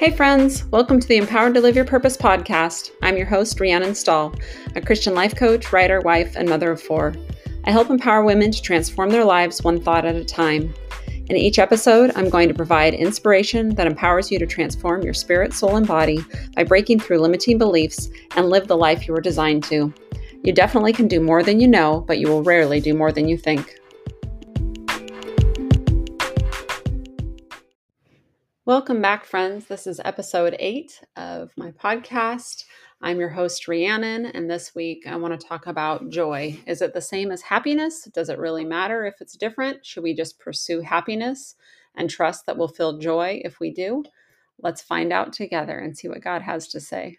Hey, friends, welcome to the Empowered to Live Your Purpose podcast. I'm your host, Rhiannon Stahl, a Christian life coach, writer, wife, and mother of four. I help empower women to transform their lives one thought at a time. In each episode, I'm going to provide inspiration that empowers you to transform your spirit, soul, and body by breaking through limiting beliefs and live the life you were designed to. You definitely can do more than you know, but you will rarely do more than you think. Welcome back, friends. This is episode eight of my podcast. I'm your host, Rhiannon, and this week I want to talk about joy. Is it the same as happiness? Does it really matter if it's different? Should we just pursue happiness and trust that we'll feel joy if we do? Let's find out together and see what God has to say.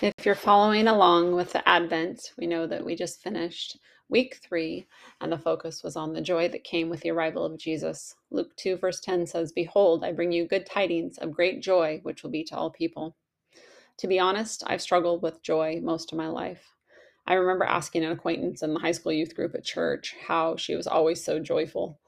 If you're following along with the Advent, we know that we just finished week three, and the focus was on the joy that came with the arrival of Jesus. Luke 2, verse 10 says, Behold, I bring you good tidings of great joy, which will be to all people. To be honest, I've struggled with joy most of my life. I remember asking an acquaintance in the high school youth group at church how she was always so joyful.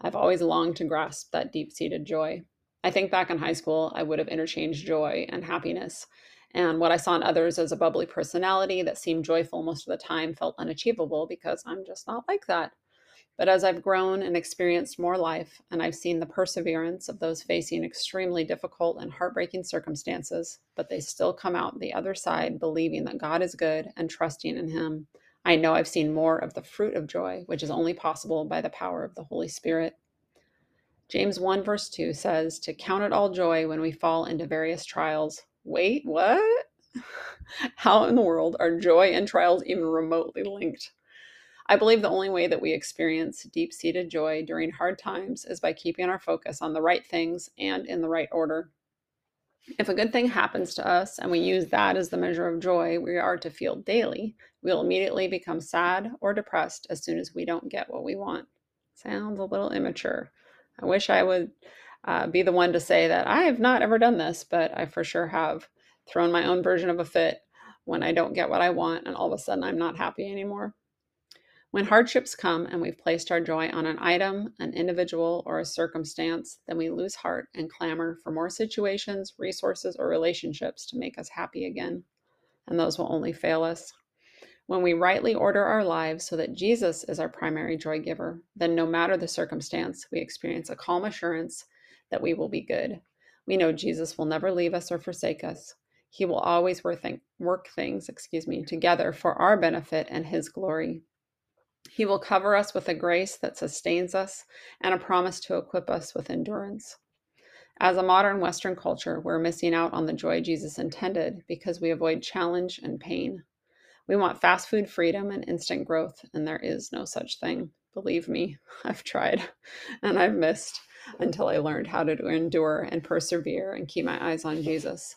I've always longed to grasp that deep seated joy. I think back in high school, I would have interchanged joy and happiness and what I saw in others as a bubbly personality that seemed joyful most of the time felt unachievable because I'm just not like that. But as I've grown and experienced more life, and I've seen the perseverance of those facing extremely difficult and heartbreaking circumstances, but they still come out the other side believing that God is good and trusting in Him, I know I've seen more of the fruit of joy, which is only possible by the power of the Holy Spirit. James 1, verse 2 says, To count it all joy when we fall into various trials, Wait, what? How in the world are joy and trials even remotely linked? I believe the only way that we experience deep seated joy during hard times is by keeping our focus on the right things and in the right order. If a good thing happens to us and we use that as the measure of joy we are to feel daily, we'll immediately become sad or depressed as soon as we don't get what we want. Sounds a little immature. I wish I would uh, be the one to say that I have not ever done this, but I for sure have thrown my own version of a fit when I don't get what I want and all of a sudden I'm not happy anymore. When hardships come and we've placed our joy on an item, an individual, or a circumstance, then we lose heart and clamor for more situations, resources, or relationships to make us happy again. And those will only fail us. When we rightly order our lives so that Jesus is our primary joy giver, then no matter the circumstance, we experience a calm assurance that we will be good. We know Jesus will never leave us or forsake us. He will always work, things, excuse me, together for our benefit and his glory. He will cover us with a grace that sustains us and a promise to equip us with endurance. As a modern Western culture, we're missing out on the joy Jesus intended because we avoid challenge and pain. We want fast food freedom and instant growth, and there is no such thing. Believe me, I've tried and I've missed until I learned how to endure and persevere and keep my eyes on Jesus.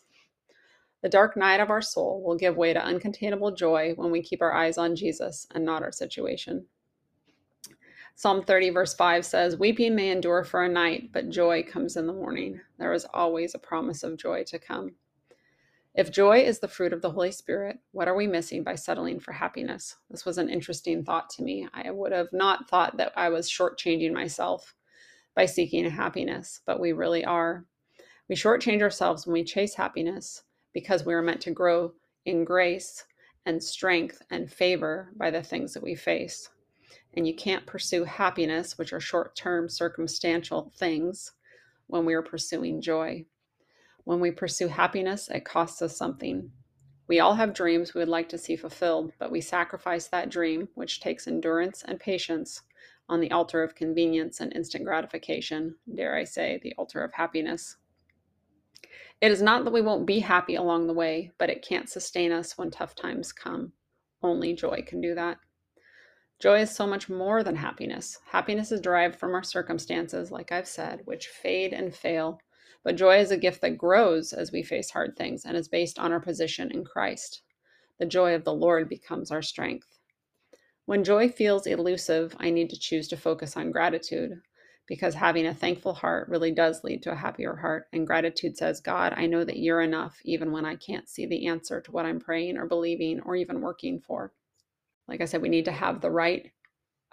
The dark night of our soul will give way to uncontainable joy when we keep our eyes on Jesus and not our situation. Psalm 30, verse 5 says, Weeping may endure for a night, but joy comes in the morning. There is always a promise of joy to come. If joy is the fruit of the Holy Spirit, what are we missing by settling for happiness? This was an interesting thought to me. I would have not thought that I was shortchanging myself by seeking happiness, but we really are. We shortchange ourselves when we chase happiness because we are meant to grow in grace and strength and favor by the things that we face. And you can't pursue happiness, which are short term circumstantial things, when we are pursuing joy. When we pursue happiness, it costs us something. We all have dreams we would like to see fulfilled, but we sacrifice that dream, which takes endurance and patience, on the altar of convenience and instant gratification, dare I say, the altar of happiness. It is not that we won't be happy along the way, but it can't sustain us when tough times come. Only joy can do that. Joy is so much more than happiness. Happiness is derived from our circumstances, like I've said, which fade and fail. But joy is a gift that grows as we face hard things and is based on our position in Christ. The joy of the Lord becomes our strength. When joy feels elusive, I need to choose to focus on gratitude because having a thankful heart really does lead to a happier heart. And gratitude says, God, I know that you're enough even when I can't see the answer to what I'm praying or believing or even working for. Like I said, we need to have the right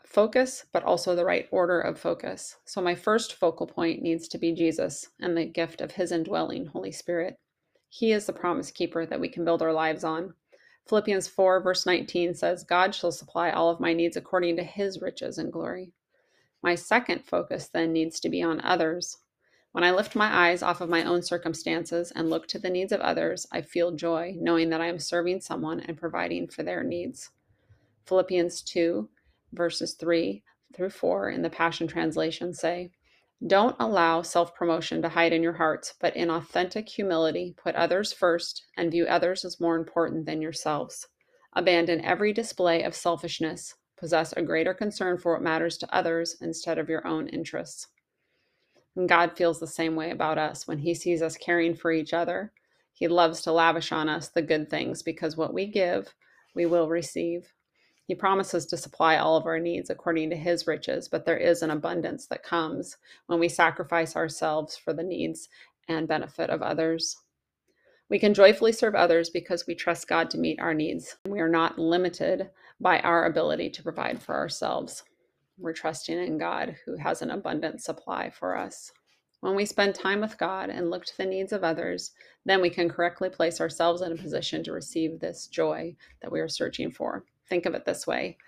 focus, but also the right order of focus. So, my first focal point needs to be Jesus and the gift of his indwelling Holy Spirit. He is the promise keeper that we can build our lives on. Philippians 4, verse 19 says, God shall supply all of my needs according to his riches and glory. My second focus then needs to be on others. When I lift my eyes off of my own circumstances and look to the needs of others, I feel joy knowing that I am serving someone and providing for their needs. Philippians 2, verses 3 through 4 in the Passion Translation say, Don't allow self promotion to hide in your hearts, but in authentic humility, put others first and view others as more important than yourselves. Abandon every display of selfishness. Possess a greater concern for what matters to others instead of your own interests. And God feels the same way about us when He sees us caring for each other. He loves to lavish on us the good things because what we give, we will receive. He promises to supply all of our needs according to his riches, but there is an abundance that comes when we sacrifice ourselves for the needs and benefit of others. We can joyfully serve others because we trust God to meet our needs. We are not limited by our ability to provide for ourselves. We're trusting in God who has an abundant supply for us. When we spend time with God and look to the needs of others, then we can correctly place ourselves in a position to receive this joy that we are searching for. Think of it this way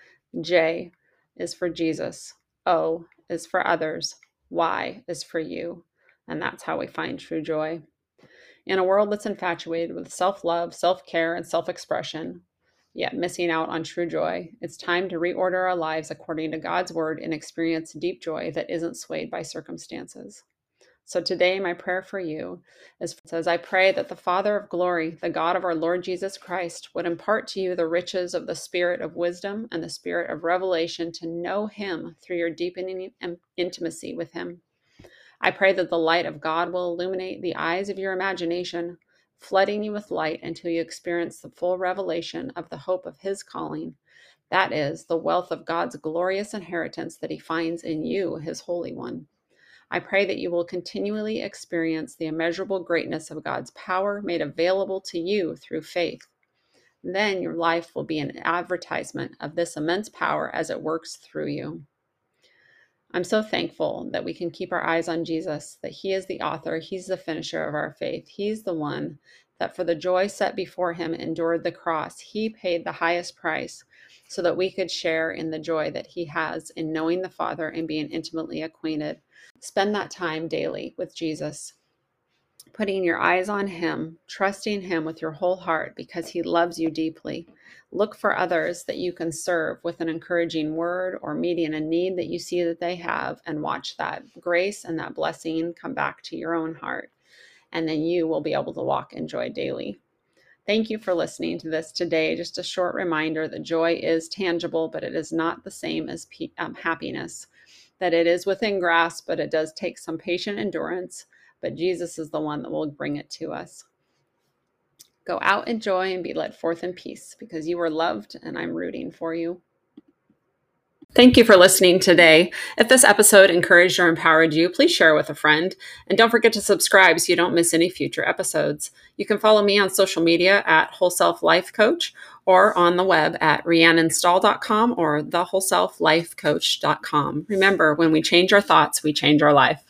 J is for Jesus, O is for others, Y is for you. And that's how we find true joy. In a world that's infatuated with self love, self care, and self expression, yet missing out on true joy, it's time to reorder our lives according to God's word and experience deep joy that isn't swayed by circumstances. So today, my prayer for you is says, I pray that the Father of glory, the God of our Lord Jesus Christ, would impart to you the riches of the spirit of wisdom and the spirit of revelation to know him through your deepening intimacy with him. I pray that the light of God will illuminate the eyes of your imagination, flooding you with light until you experience the full revelation of the hope of his calling. That is, the wealth of God's glorious inheritance that he finds in you, his Holy One. I pray that you will continually experience the immeasurable greatness of God's power made available to you through faith. Then your life will be an advertisement of this immense power as it works through you. I'm so thankful that we can keep our eyes on Jesus, that He is the author, He's the finisher of our faith. He's the one that for the joy set before Him endured the cross. He paid the highest price so that we could share in the joy that He has in knowing the Father and being intimately acquainted Spend that time daily with Jesus, putting your eyes on Him, trusting Him with your whole heart because He loves you deeply. Look for others that you can serve with an encouraging word or meeting a need that you see that they have, and watch that grace and that blessing come back to your own heart. And then you will be able to walk in joy daily. Thank you for listening to this today. Just a short reminder that joy is tangible, but it is not the same as um, happiness that it is within grasp, but it does take some patient endurance. But Jesus is the one that will bring it to us. Go out in joy and be led forth in peace because you are loved and I'm rooting for you. Thank you for listening today. If this episode encouraged or empowered you, please share with a friend. And don't forget to subscribe so you don't miss any future episodes. You can follow me on social media at Whole Self Life Coach or on the web at rhiannonstahl.com or thewholeselflifecoach.com. Remember, when we change our thoughts, we change our life.